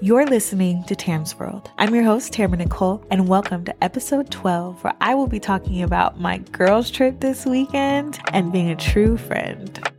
You're listening to Tam's World. I'm your host, Tamara Nicole, and welcome to episode 12, where I will be talking about my girls' trip this weekend and being a true friend.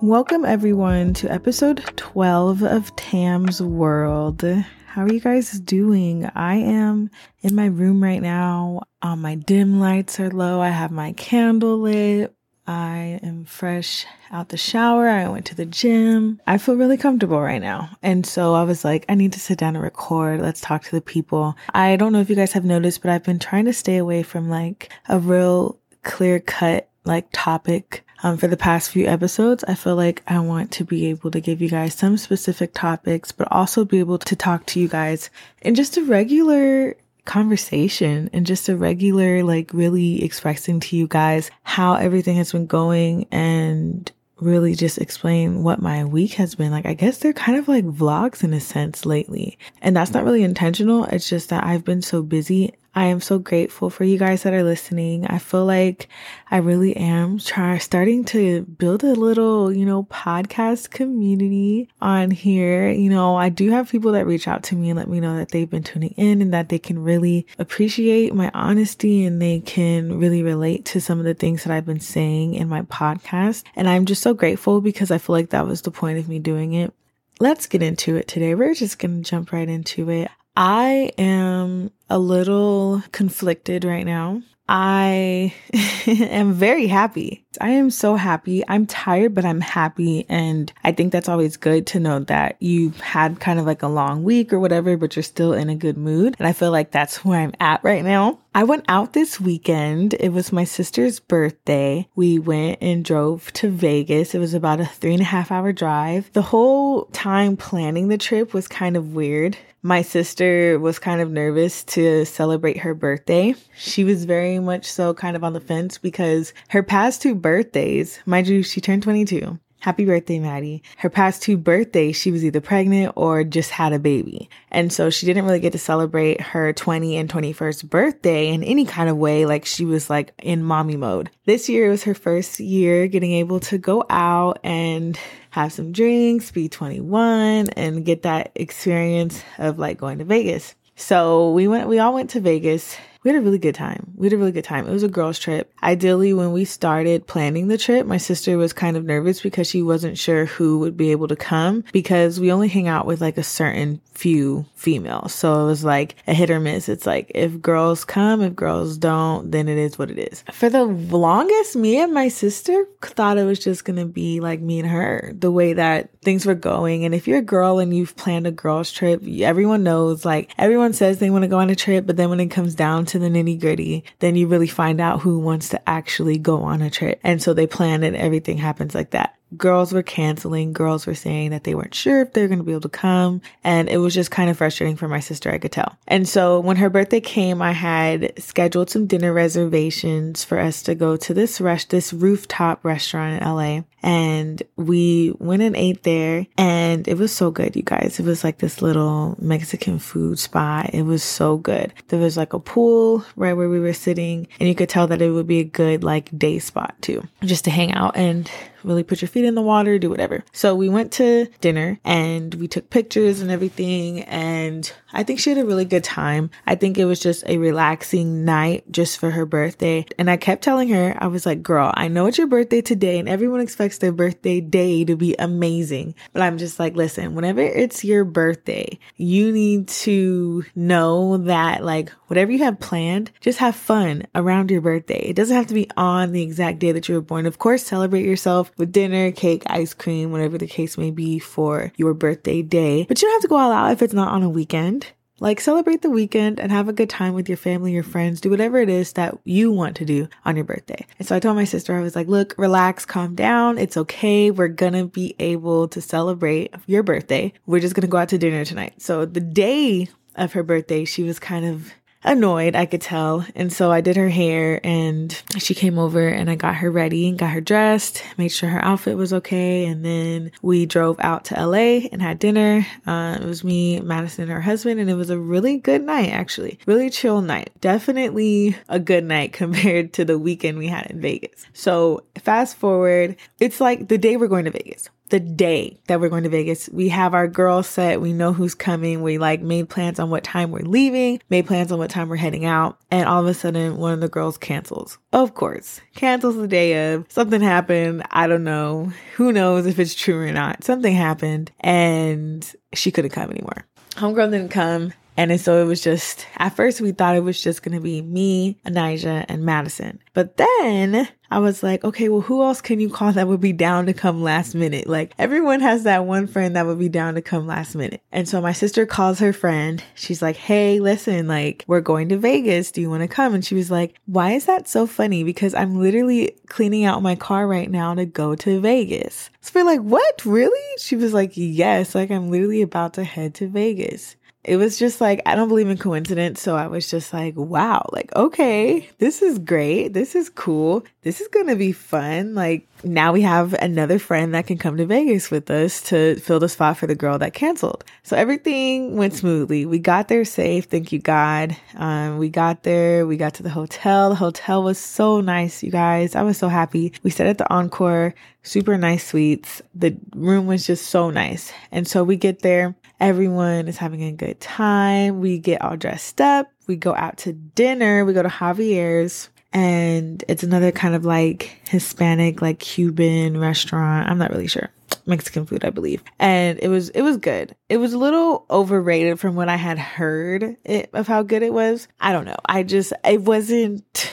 Welcome, everyone, to episode 12 of Tam's World. How are you guys doing? I am in my room right now. Um, my dim lights are low. I have my candle lit. I am fresh out the shower. I went to the gym. I feel really comfortable right now. And so I was like, I need to sit down and record. Let's talk to the people. I don't know if you guys have noticed, but I've been trying to stay away from like a real clear cut like topic um, for the past few episodes. I feel like I want to be able to give you guys some specific topics, but also be able to talk to you guys in just a regular conversation and just a regular, like really expressing to you guys how everything has been going and really just explain what my week has been. Like, I guess they're kind of like vlogs in a sense lately. And that's not really intentional. It's just that I've been so busy I am so grateful for you guys that are listening. I feel like I really am trying starting to build a little, you know, podcast community on here. You know, I do have people that reach out to me and let me know that they've been tuning in and that they can really appreciate my honesty and they can really relate to some of the things that I've been saying in my podcast. And I'm just so grateful because I feel like that was the point of me doing it let's get into it today. We're just going to jump right into it. I am a little conflicted right now. I am very happy. I am so happy. I'm tired, but I'm happy. And I think that's always good to know that you've had kind of like a long week or whatever, but you're still in a good mood. And I feel like that's where I'm at right now. I went out this weekend. It was my sister's birthday. We went and drove to Vegas. It was about a three and a half hour drive. The whole time planning the trip was kind of weird. My sister was kind of nervous to celebrate her birthday. She was very much so kind of on the fence because her past two birthdays, mind you, she turned 22. Happy birthday, Maddie. Her past two birthdays, she was either pregnant or just had a baby. And so she didn't really get to celebrate her 20 and 21st birthday in any kind of way. Like she was like in mommy mode. This year was her first year getting able to go out and have some drinks, be 21 and get that experience of like going to Vegas. So we went, we all went to Vegas we had a really good time. We had a really good time. It was a girls' trip. Ideally, when we started planning the trip, my sister was kind of nervous because she wasn't sure who would be able to come because we only hang out with like a certain few females. So it was like a hit or miss. It's like if girls come, if girls don't, then it is what it is. For the longest, me and my sister thought it was just going to be like me and her, the way that things were going. And if you're a girl and you've planned a girls' trip, everyone knows like everyone says they want to go on a trip, but then when it comes down to the nitty gritty, then you really find out who wants to actually go on a trip. And so they plan and everything happens like that girls were canceling. Girls were saying that they weren't sure if they were going to be able to come. And it was just kind of frustrating for my sister, I could tell. And so when her birthday came, I had scheduled some dinner reservations for us to go to this rest, this rooftop restaurant in LA and we went and ate there and it was so good you guys it was like this little mexican food spot it was so good there was like a pool right where we were sitting and you could tell that it would be a good like day spot too just to hang out and really put your feet in the water do whatever so we went to dinner and we took pictures and everything and i think she had a really good time i think it was just a relaxing night just for her birthday and i kept telling her i was like girl i know it's your birthday today and everyone expects their birthday day to be amazing. But I'm just like, listen, whenever it's your birthday, you need to know that like whatever you have planned, just have fun around your birthday. It doesn't have to be on the exact day that you were born. Of course, celebrate yourself with dinner, cake, ice cream, whatever the case may be for your birthday day. But you don't have to go all out if it's not on a weekend. Like celebrate the weekend and have a good time with your family, your friends, do whatever it is that you want to do on your birthday. And so I told my sister, I was like, look, relax, calm down. It's okay. We're going to be able to celebrate your birthday. We're just going to go out to dinner tonight. So the day of her birthday, she was kind of annoyed, I could tell. And so I did her hair and she came over and I got her ready and got her dressed, made sure her outfit was okay. And then we drove out to LA and had dinner. Uh, it was me, Madison, and her husband. And it was a really good night, actually. Really chill night. Definitely a good night compared to the weekend we had in Vegas. So fast forward, it's like the day we're going to Vegas. The day that we're going to Vegas. We have our girls set. We know who's coming. We like made plans on what time we're leaving, made plans on what time we're heading out. And all of a sudden, one of the girls cancels. Of course, cancels the day of. Something happened. I don't know. Who knows if it's true or not. Something happened and she couldn't come anymore. Homegirl didn't come. And so it was just, at first we thought it was just going to be me, Anijah, and Madison. But then I was like, okay, well, who else can you call that would be down to come last minute? Like everyone has that one friend that would be down to come last minute. And so my sister calls her friend. She's like, hey, listen, like we're going to Vegas. Do you want to come? And she was like, why is that so funny? Because I'm literally cleaning out my car right now to go to Vegas. So we're like, what? Really? She was like, yes, like I'm literally about to head to Vegas it was just like, I don't believe in coincidence. So I was just like, wow, like, okay, this is great. This is cool. This is going to be fun. Like, now we have another friend that can come to Vegas with us to fill the spot for the girl that canceled. So everything went smoothly. We got there safe. Thank you, God. Um, we got there. We got to the hotel. The hotel was so nice, you guys. I was so happy. We stayed at the Encore, super nice suites. The room was just so nice. And so we get there. Everyone is having a good time. We get all dressed up. We go out to dinner. We go to Javier's and it's another kind of like Hispanic, like Cuban restaurant. I'm not really sure. Mexican food, I believe. And it was it was good. It was a little overrated from what I had heard it, of how good it was. I don't know. I just it wasn't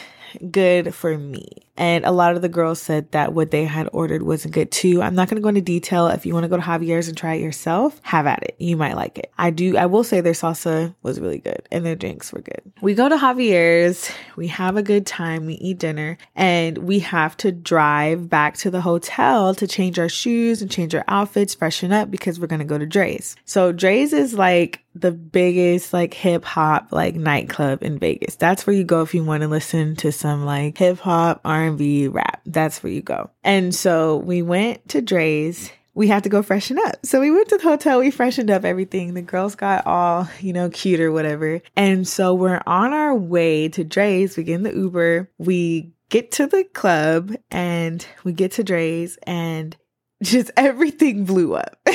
good for me. And a lot of the girls said that what they had ordered wasn't good too. I'm not going to go into detail. If you want to go to Javier's and try it yourself, have at it. You might like it. I do, I will say their salsa was really good and their drinks were good. We go to Javier's, we have a good time, we eat dinner, and we have to drive back to the hotel to change our shoes and change our outfits, freshen up because we're going to go to Drai's. So Drai's is like the biggest like hip hop like nightclub in Vegas. That's where you go if you want to listen to some like hip hop, R R&B, rap. That's where you go. And so we went to Drai's we had to go freshen up. So we went to the hotel, we freshened up everything. The girls got all, you know, cute or whatever. And so we're on our way to Drai's. We get in the Uber. We get to the club and we get to Drai's and just everything blew up.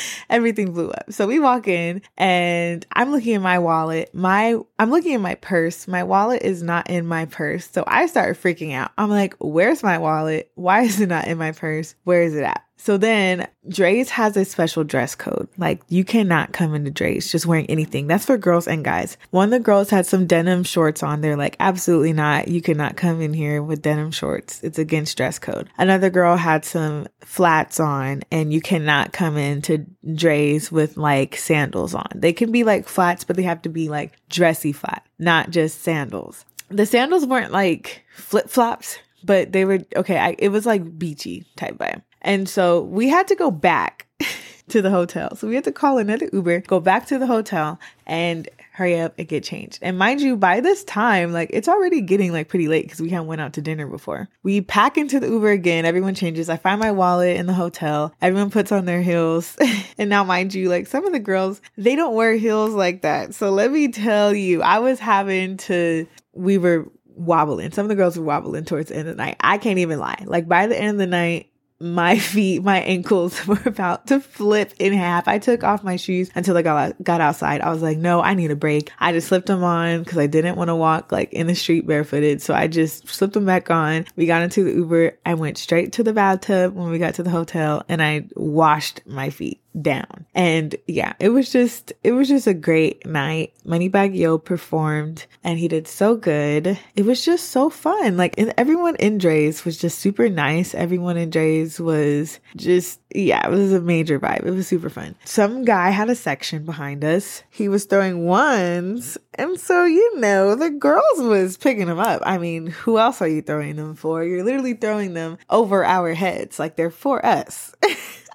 everything blew up. So we walk in and I'm looking at my wallet. My I'm looking at my purse. My wallet is not in my purse. So I start freaking out. I'm like, "Where's my wallet? Why is it not in my purse? Where is it at?" So then Drai's has a special dress code. Like you cannot come into Drai's just wearing anything. That's for girls and guys. One of the girls had some denim shorts on. They're like, absolutely not. You cannot come in here with denim shorts. It's against dress code. Another girl had some flats on and you cannot come into Drai's with like sandals on. They can be like flats, but they have to be like dressy flat, not just sandals. The sandals weren't like flip flops, but they were okay. I, it was like beachy type vibe. And so we had to go back to the hotel. So we had to call another Uber, go back to the hotel and hurry up and get changed. And mind you, by this time, like it's already getting like pretty late because we hadn't went out to dinner before. We pack into the Uber again. Everyone changes. I find my wallet in the hotel. Everyone puts on their heels. and now mind you, like some of the girls, they don't wear heels like that. So let me tell you, I was having to, we were wobbling. Some of the girls were wobbling towards the end of the night. I can't even lie. Like by the end of the night, my feet, my ankles were about to flip in half. I took off my shoes until I got got outside. I was like, no, I need a break. I just slipped them on because I didn't want to walk like in the street barefooted. So I just slipped them back on. We got into the Uber. I went straight to the bathtub when we got to the hotel and I washed my feet down. And yeah, it was just, it was just a great night. Moneybagg Yo performed and he did so good. It was just so fun. Like everyone in Drai's was just super nice. Everyone in Drai's was just, yeah, it was a major vibe. It was super fun. Some guy had a section behind us. He was throwing ones. And so, you know, the girls was picking them up. I mean, who else are you throwing them for? You're literally throwing them over our heads. Like they're for us.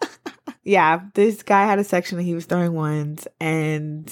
yeah, this guy had a section that he was throwing ones and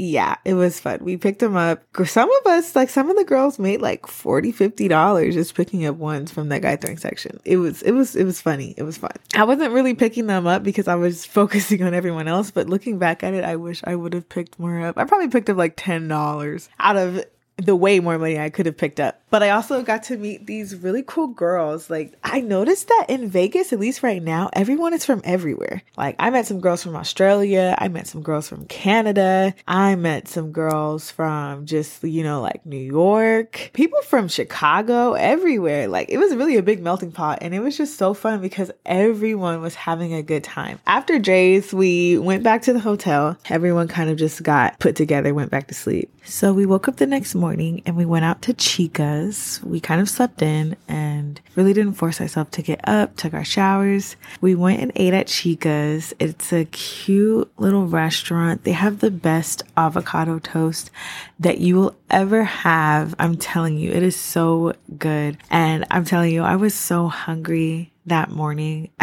yeah, it was fun. We picked them up. Some of us, like some of the girls made like 40 $50 just picking up ones from that guy throwing section. It was, it was, it was funny. It was fun. I wasn't really picking them up because I was focusing on everyone else, but looking back at it, I wish I would have picked more up. I probably picked up like $10 out of the way more money I could have picked up. But I also got to meet these really cool girls. Like I noticed that in Vegas, at least right now, everyone is from everywhere. Like I met some girls from Australia, I met some girls from Canada, I met some girls from just, you know, like New York, people from Chicago, everywhere. Like it was really a big melting pot and it was just so fun because everyone was having a good time. After Drai's, we went back to the hotel. Everyone kind of just got put together, went back to sleep. So we woke up the next morning and we went out to Chica's. We kind of slept in and really didn't force ourselves to get up, took our showers. We went and ate at Chica's. It's a cute little restaurant. They have the best avocado toast that you will ever have. I'm telling you, it is so good. And I'm telling you, I was so hungry that morning.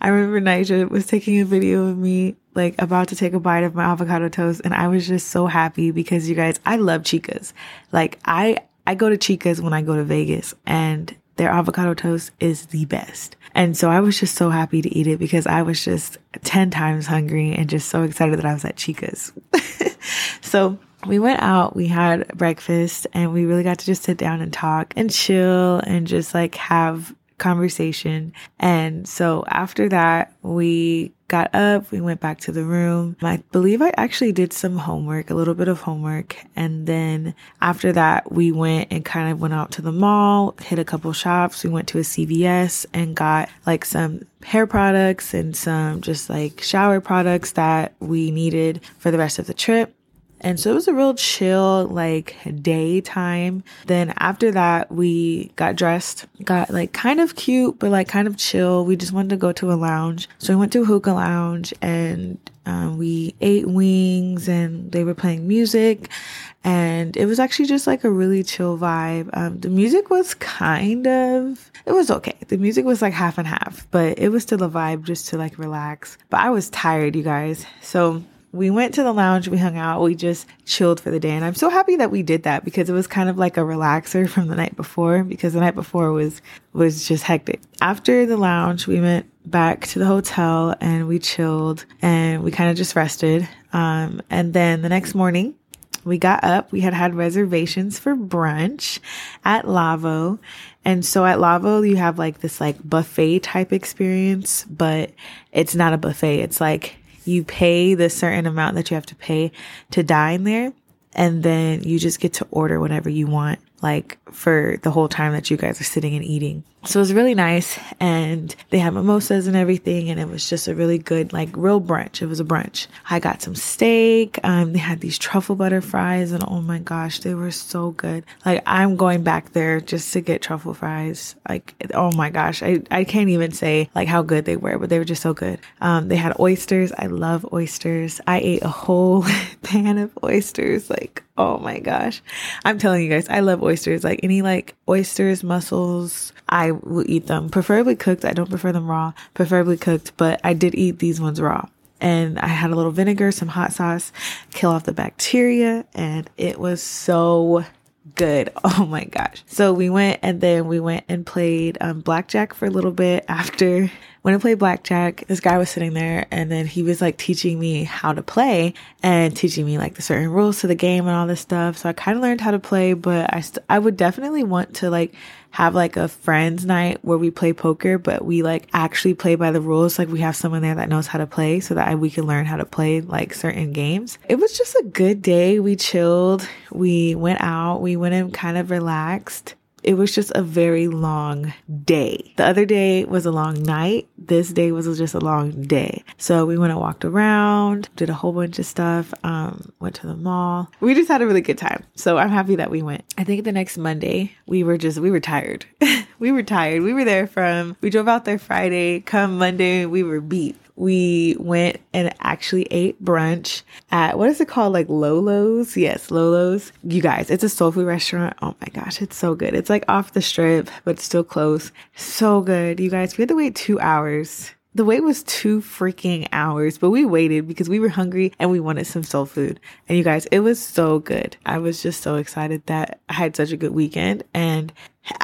I remember Nija was taking a video of me like about to take a bite of my avocado toast and I was just so happy because you guys, I love Chica's. Like I I go to Chica's when I go to Vegas and their avocado toast is the best. And so I was just so happy to eat it because I was just 10 times hungry and just so excited that I was at Chica's. so we went out, we had breakfast, and we really got to just sit down and talk and chill and just like have conversation. And so after that, we got up, we went back to the room. I believe I actually did some homework, a little bit of homework. And then after that, we went and kind of went out to the mall, hit a couple shops. We went to a CVS and got like some hair products and some just like shower products that we needed for the rest of the trip. And so it was a real chill, like daytime. Then after that, we got dressed, got like kind of cute, but like kind of chill. We just wanted to go to a lounge. So we went to hookah lounge and um, we ate wings and they were playing music. And it was actually just like a really chill vibe. Um, the music was kind of, it was okay. The music was like half and half, but it was still a vibe just to like relax. But I was tired, you guys. So we went to the lounge, we hung out, we just chilled for the day. And I'm so happy that we did that because it was kind of like a relaxer from the night before because the night before was was just hectic. After the lounge, we went back to the hotel and we chilled and we kind of just rested. Um, and then the next morning, we got up. We had had reservations for brunch at Lavo. And so at Lavo, you have like this like buffet type experience, but it's not a buffet. It's like you pay the certain amount that you have to pay to dine there. And then you just get to order whatever you want, like for the whole time that you guys are sitting and eating. So it was really nice and they had mimosas and everything and it was just a really good like real brunch. It was a brunch. I got some steak. Um they had these truffle butter fries and oh my gosh, they were so good. Like I'm going back there just to get truffle fries. Like oh my gosh, I I can't even say like how good they were, but they were just so good. Um they had oysters. I love oysters. I ate a whole pan of oysters like oh my gosh. I'm telling you guys, I love oysters. Like any like oysters, mussels, I will eat them. Preferably cooked. I don't prefer them raw. Preferably cooked, but I did eat these ones raw. And I had a little vinegar, some hot sauce, kill off the bacteria, and it was so good. Oh my gosh. So we went and then we went and played um, blackjack for a little bit after when I played blackjack, this guy was sitting there and then he was like teaching me how to play and teaching me like the certain rules to the game and all this stuff. So I kind of learned how to play, but I st- I would definitely want to like have like a friends night where we play poker, but we like actually play by the rules. Like we have someone there that knows how to play so that we can learn how to play like certain games. It was just a good day. We chilled. We went out. We went and kind of relaxed it was just a very long day. The other day was a long night. This day was just a long day. So we went and walked around, did a whole bunch of stuff, um, went to the mall. We just had a really good time. So I'm happy that we went. I think the next Monday, we were just, we were tired. we were tired. We were there from, we drove out there Friday. Come Monday, we were beat we went and actually ate brunch at what is it called? Like Lolo's? Yes, Lolo's. You guys, it's a soul food restaurant. Oh my gosh, it's so good. It's like off the strip, but still close. So good. You guys, we had to wait two hours the wait was two freaking hours, but we waited because we were hungry and we wanted some soul food. And you guys, it was so good. I was just so excited that I had such a good weekend. And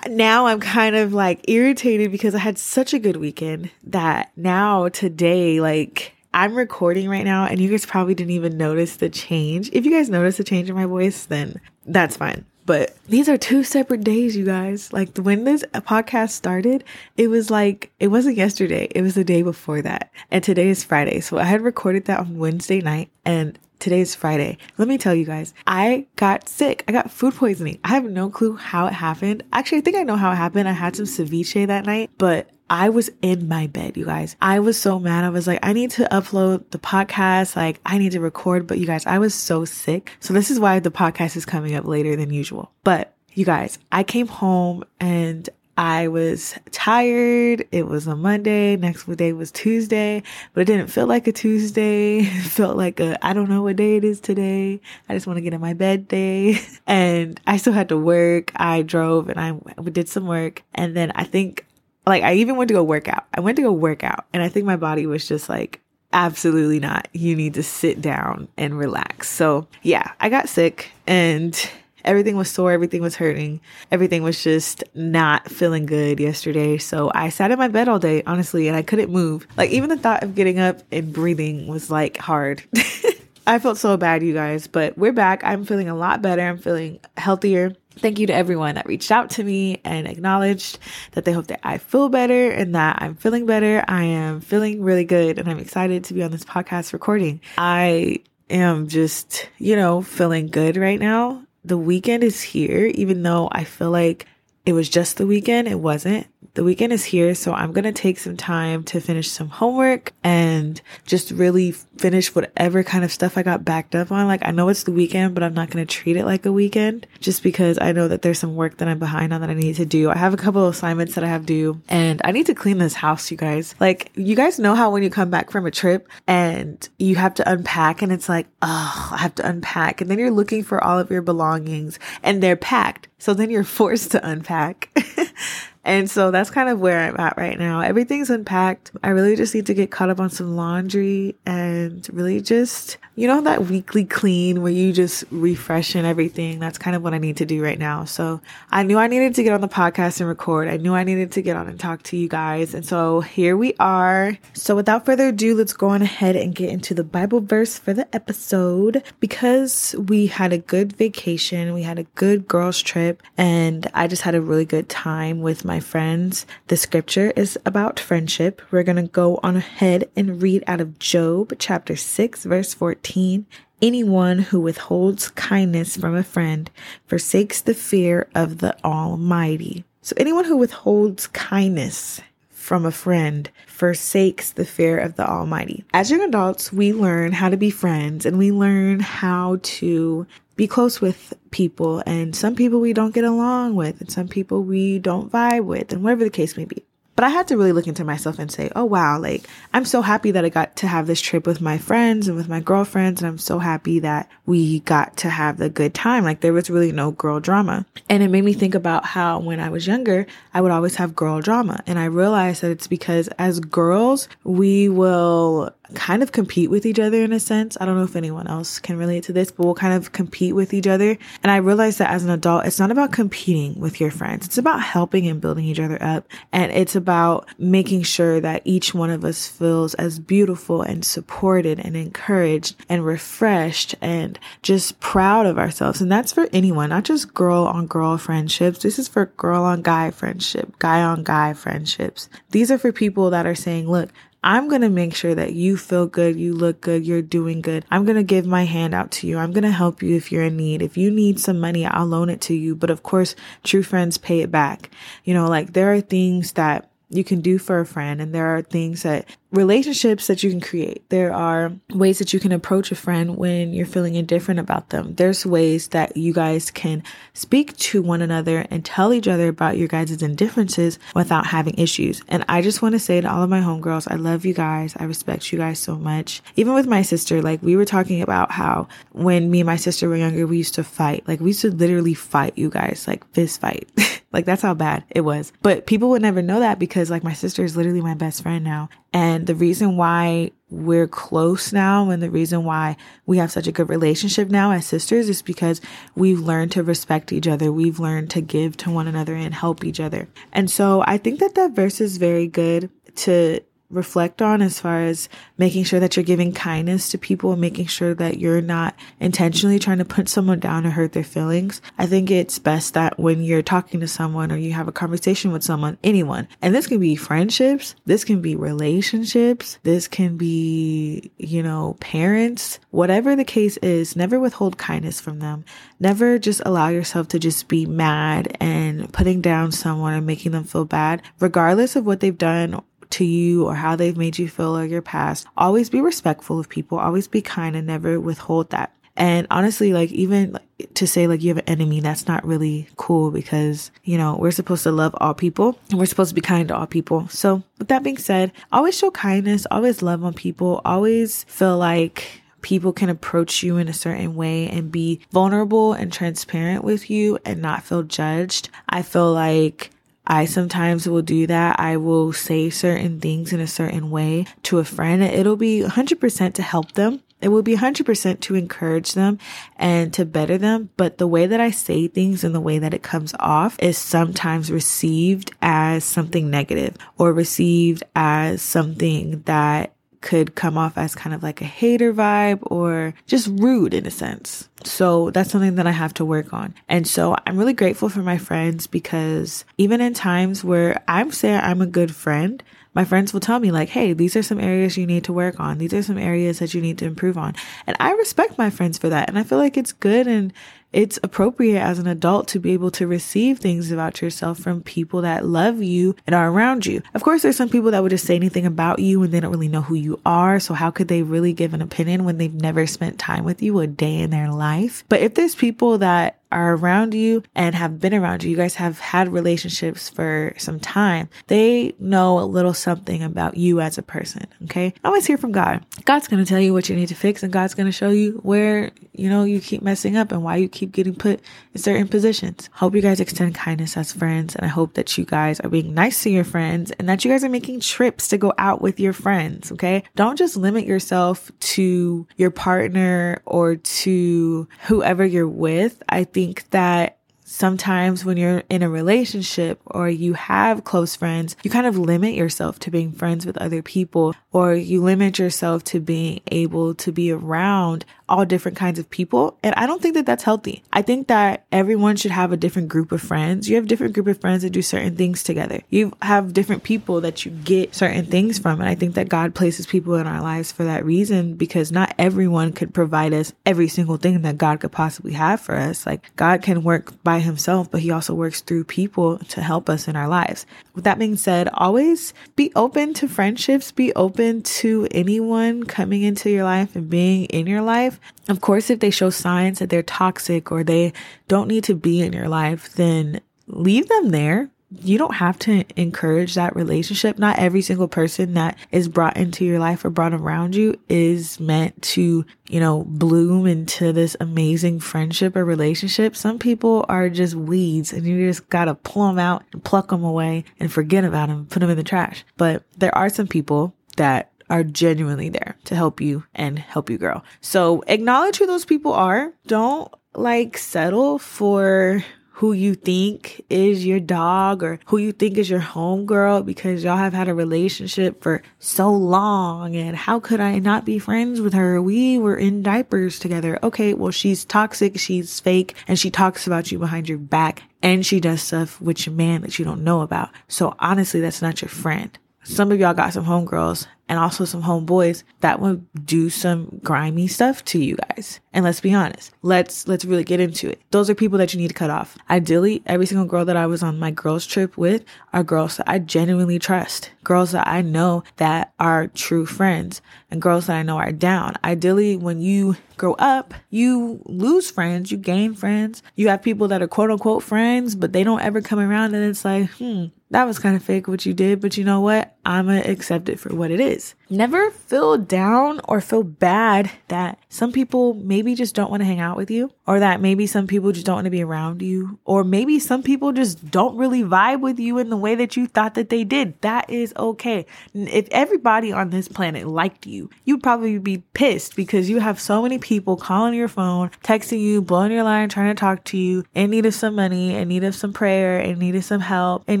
now I'm kind of like irritated because I had such a good weekend that now today, like, I'm recording right now and you guys probably didn't even notice the change. If you guys notice the change in my voice, then that's fine. But these are two separate days, you guys. Like when this podcast started, it was like, it wasn't yesterday. It was the day before that. And today is Friday. So I had recorded that on Wednesday night and today is Friday. Let me tell you guys, I got sick. I got food poisoning. I have no clue how it happened. Actually, I think I know how it happened. I had some ceviche that night, but I was in my bed, you guys. I was so mad. I was like, I need to upload the podcast. Like, I need to record. But you guys, I was so sick. So this is why the podcast is coming up later than usual. But you guys, I came home and I was tired. It was a Monday. Next day was Tuesday, but it didn't feel like a Tuesday. It felt like a, I don't know what day it is today. I just want to get in my bed day. And I still had to work. I drove and I did some work. And then I think like I even went to go work out. I went to go work out and I think my body was just like, absolutely not. You need to sit down and relax. So yeah, I got sick and everything was sore. Everything was hurting. Everything was just not feeling good yesterday. So I sat in my bed all day, honestly, and I couldn't move. Like even the thought of getting up and breathing was like hard. I felt so bad, you guys, but we're back. I'm feeling a lot better. I'm feeling healthier. Thank you to everyone that reached out to me and acknowledged that they hope that I feel better and that I'm feeling better. I am feeling really good and I'm excited to be on this podcast recording. I am just, you know, feeling good right now. The weekend is here, even though I feel like it was just the weekend. It wasn't. The weekend is here, so I'm going to take some time to finish some homework and just really finish whatever kind of stuff I got backed up on. Like, I know it's the weekend, but I'm not going to treat it like a weekend just because I know that there's some work that I'm behind on that I need to do. I have a couple of assignments that I have due and I need to clean this house, you guys. Like, you guys know how when you come back from a trip and you have to unpack and it's like, oh, I have to unpack. And then you're looking for all of your belongings and they're packed. So then you're forced to unpack. And so that's kind of where I'm at right now. Everything's unpacked. I really just need to get caught up on some laundry and really just, you know, that weekly clean where you just refresh and everything. That's kind of what I need to do right now. So I knew I needed to get on the podcast and record. I knew I needed to get on and talk to you guys. And so here we are. So without further ado, let's go on ahead and get into the Bible verse for the episode because we had a good vacation. We had a good girls trip and I just had a really good time with my my friends. The scripture is about friendship. We're going to go on ahead and read out of Job chapter 6, verse 14. Anyone who withholds kindness from a friend forsakes the fear of the Almighty. So, anyone who withholds kindness from a friend forsakes the fear of the Almighty. As young adults, we learn how to be friends and we learn how to be close with people and some people we don't get along with and some people we don't vibe with and whatever the case may be. But I had to really look into myself and say, oh wow, like I'm so happy that I got to have this trip with my friends and with my girlfriends. And I'm so happy that we got to have the good time. Like there was really no girl drama. And it made me think about how when I was younger, I would always have girl drama. And I realized that it's because as girls, we will kind of compete with each other in a sense. I don't know if anyone else can relate to this, but we'll kind of compete with each other. And I realized that as an adult, it's not about competing with your friends. It's about helping and building each other up. And it's about making sure that each one of us feels as beautiful and supported and encouraged and refreshed and just proud of ourselves. And that's for anyone, not just girl on girl friendships. This is for girl on guy friendship, guy on guy friendships. These are for people that are saying, look, I'm going to make sure that you feel good, you look good, you're doing good. I'm going to give my hand out to you. I'm going to help you if you're in need. If you need some money, I'll loan it to you. But of course, true friends pay it back. You know, like there are things that you can do for a friend and there are things that relationships that you can create. There are ways that you can approach a friend when you're feeling indifferent about them. There's ways that you guys can speak to one another and tell each other about your guys' indifferences without having issues. And I just want to say to all of my homegirls, I love you guys. I respect you guys so much. Even with my sister, like we were talking about how when me and my sister were younger, we used to fight. Like we used to literally fight you guys, like fist fight. like that's how bad it was. But people would never know that because like my sister is literally my best friend now. And the reason why we're close now and the reason why we have such a good relationship now as sisters is because we've learned to respect each other. We've learned to give to one another and help each other. And so I think that that verse is very good to reflect on as far as making sure that you're giving kindness to people and making sure that you're not intentionally trying to put someone down or hurt their feelings. I think it's best that when you're talking to someone or you have a conversation with someone, anyone, and this can be friendships, this can be relationships, this can be, you know, parents, whatever the case is, never withhold kindness from them. Never just allow yourself to just be mad and putting down someone and making them feel bad, regardless of what they've done to you or how they've made you feel or your past. Always be respectful of people, always be kind and never withhold that. And honestly, like even to say like you have an enemy, that's not really cool because, you know, we're supposed to love all people and we're supposed to be kind to all people. So with that being said, always show kindness, always love on people, always feel like people can approach you in a certain way and be vulnerable and transparent with you and not feel judged. I feel like I sometimes will do that. I will say certain things in a certain way to a friend. It'll be 100% to help them. It will be 100% to encourage them and to better them. But the way that I say things and the way that it comes off is sometimes received as something negative or received as something that could come off as kind of like a hater vibe or just rude in a sense. So that's something that I have to work on. And so I'm really grateful for my friends because even in times where I'm saying I'm a good friend, my friends will tell me like, Hey, these are some areas you need to work on. These are some areas that you need to improve on. And I respect my friends for that. And I feel like it's good and it's appropriate as an adult to be able to receive things about yourself from people that love you and are around you. Of course, there's some people that would just say anything about you and they don't really know who you are. So how could they really give an opinion when they've never spent time with you a day in their life? But if there's people that are around you and have been around you, you guys have had relationships for some time, they know a little something about you as a person. Okay. Always hear from God. God's going to tell you what you need to fix and God's going to show you where, you know, you keep messing up and why you keep getting put in certain positions. Hope you guys extend kindness as friends. And I hope that you guys are being nice to your friends and that you guys are making trips to go out with your friends. Okay. Don't just limit yourself to your partner or to whoever you're with. I think that sometimes when you're in a relationship or you have close friends, you kind of limit yourself to being friends with other people or you limit yourself to being able to be around all different kinds of people. And I don't think that that's healthy. I think that everyone should have a different group of friends. You have different group of friends that do certain things together. You have different people that you get certain things from. And I think that God places people in our lives for that reason because not everyone could provide us every single thing that God could possibly have for us. Like God can work by himself, but he also works through people to help us in our lives. With that being said, always be open to friendships, be open to anyone coming into your life and being in your life. Of course, if they show signs that they're toxic or they don't need to be in your life, then leave them there. You don't have to encourage that relationship. Not every single person that is brought into your life or brought around you is meant to, you know, bloom into this amazing friendship or relationship. Some people are just weeds and you just gotta pull them out and pluck them away and forget about them, put them in the trash. But there are some people that are genuinely there to help you and help you grow. So acknowledge who those people are. Don't like settle for who you think is your dog or who you think is your homegirl because y'all have had a relationship for so long and how could I not be friends with her? We were in diapers together. Okay, well she's toxic, she's fake, and she talks about you behind your back and she does stuff with your man that you don't know about. So honestly, that's not your friend. Some of y'all got some homegirls and also some homeboys that would do some grimy stuff to you guys. And let's be honest. Let's let's really get into it. Those are people that you need to cut off. Ideally, every single girl that I was on my girls trip with are girls that I genuinely trust. Girls that I know that are true friends and girls that I know are down. Ideally, when you grow up, you lose friends, you gain friends. You have people that are quote unquote friends, but they don't ever come around and it's like, hmm, that was kind of fake what you did, but you know what? I'm gonna accept it for what it is. Never feel down or feel bad that some people maybe just don't want to hang out with you, or that maybe some people just don't want to be around you, or maybe some people just don't really vibe with you in the way that you thought that they did. That is okay. If everybody on this planet liked you, you'd probably be pissed because you have so many people calling your phone, texting you, blowing your line, trying to talk to you, in need of some money, in need of some prayer, in need of some help, in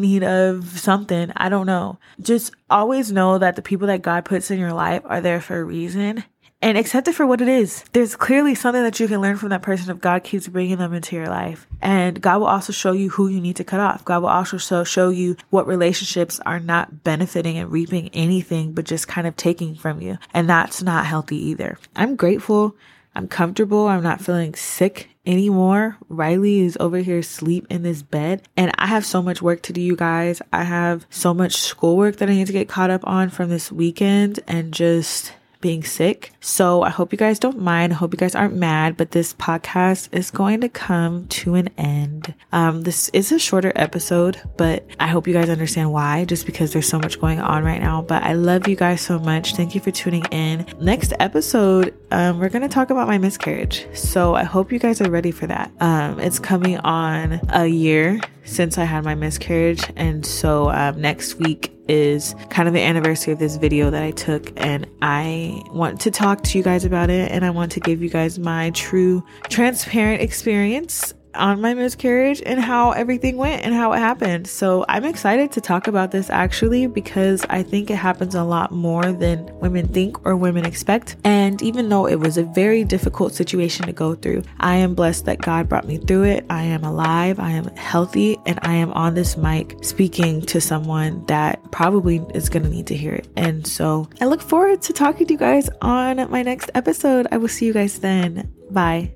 need of something. I don't know. Just always know that the people that God puts in your life are there for a reason and accept it for what it is. There's clearly something that you can learn from that person if God keeps bringing them into your life. And God will also show you who you need to cut off. God will also show, show you what relationships are not benefiting and reaping anything, but just kind of taking from you. And that's not healthy either. I'm grateful. I'm comfortable. I'm not feeling sick anymore. Riley is over here asleep in this bed and I have so much work to do, you guys. I have so much schoolwork that I need to get caught up on from this weekend and just being sick. So I hope you guys don't mind. I hope you guys aren't mad, but this podcast is going to come to an end. Um, this is a shorter episode, but I hope you guys understand why, just because there's so much going on right now. But I love you guys so much. Thank you for tuning in. Next episode, um, we're going to talk about my miscarriage. So I hope you guys are ready for that. Um, it's coming on a year since I had my miscarriage. And so um, next week is kind of the anniversary of this video that I took. And I want to talk to you guys about it. And I want to give you guys my true, transparent experience on my miscarriage and how everything went and how it happened. So I'm excited to talk about this actually because I think it happens a lot more than women think or women expect. And even though it was a very difficult situation to go through, I am blessed that God brought me through it. I am alive, I am healthy, and I am on this mic speaking to someone that probably is going to need to hear it. And so I look forward to talking to you guys on my next episode. I will see you guys then. Bye.